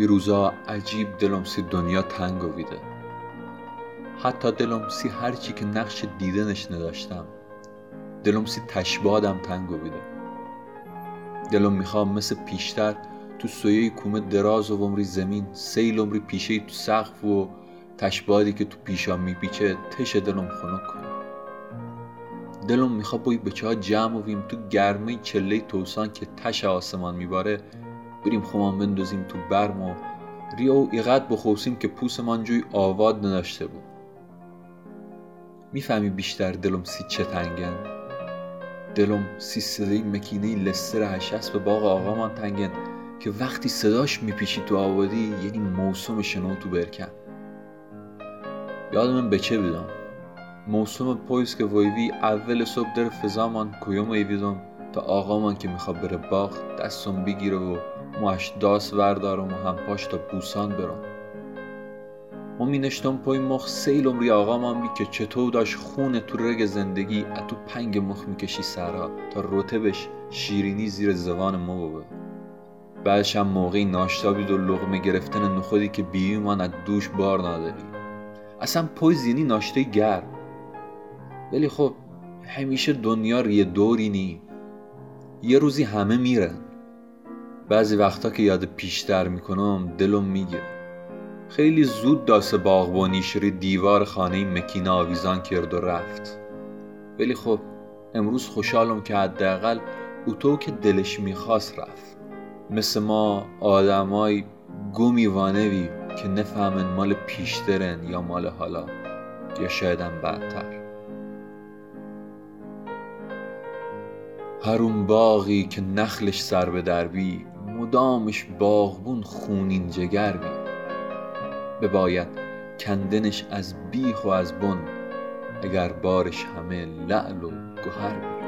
این روزا عجیب دلم سی دنیا تنگ ویده حتی دلم سی هرچی که نقش دیدنش نداشتم دلم سی تشبادم تنگ ویده دلم می‌خوام مثل پیشتر تو سویه کومه دراز و عمری زمین سیل عمری پیشه تو سقف و تشبادی که تو پیشام میپیچه تش دلم خنک کنه دلم می‌خواد بایی بچه ها جمع ویم تو گرمه چله توسان که تش آسمان میباره بریم خمان بندازیم تو برم و ریا و ایقد بخوسیم که پوسمان جوی آواد نداشته بود. می‌فهمی بیشتر دلم سی چه تنگن؟ دلم سی صدای مکینه لستر هشست به باغ آقامان تنگن که وقتی صداش میپیچی تو آبادی یعنی موسم شنو تو برکن. یادم به چه بیدم؟ موسم پویز که ویوی اول صبح در فضامان کیوم ایویدم تا آقامان که می‌خواد بره باغ دستم بگیره و ماش داس وردارم و هم پاش تا بوسان برم. ما می نشتم پای مخ سیل عمری آقامان بی که چطور داشت خون تو رگ زندگی اتو پنگ مخ می‌کشی سرها تا رتبش شیرینی زیر زبان ما بوده بعدش هم موقعی ناشتا بید و لغمه گرفتن نخودی که بیومان از دوش بار نداری اصلا پای زینی ناشته گرم. ولی خب همیشه دنیا یه دوری نی. یه روزی همه میرن. بعضی وقتا که یاد پیشتر می‌کنم دلم میگه خیلی زود داس باغبانی شری دیوار خانه مکینا آویزان کرد و رفت. ولی خب امروز خوشحالم که حداقل اوتو که دلش می‌خواست رفت. مثل ما آدمای گمی وانوی که نفهمن مال پیشترن یا مال حالا یا شایدم بعدتر. هر باغی که نخلش سر به دربی مدامش باغبون خونین جگر بی. بباید کندنش از بیخ و از بن اگر بارش همه لعل و گهر بی.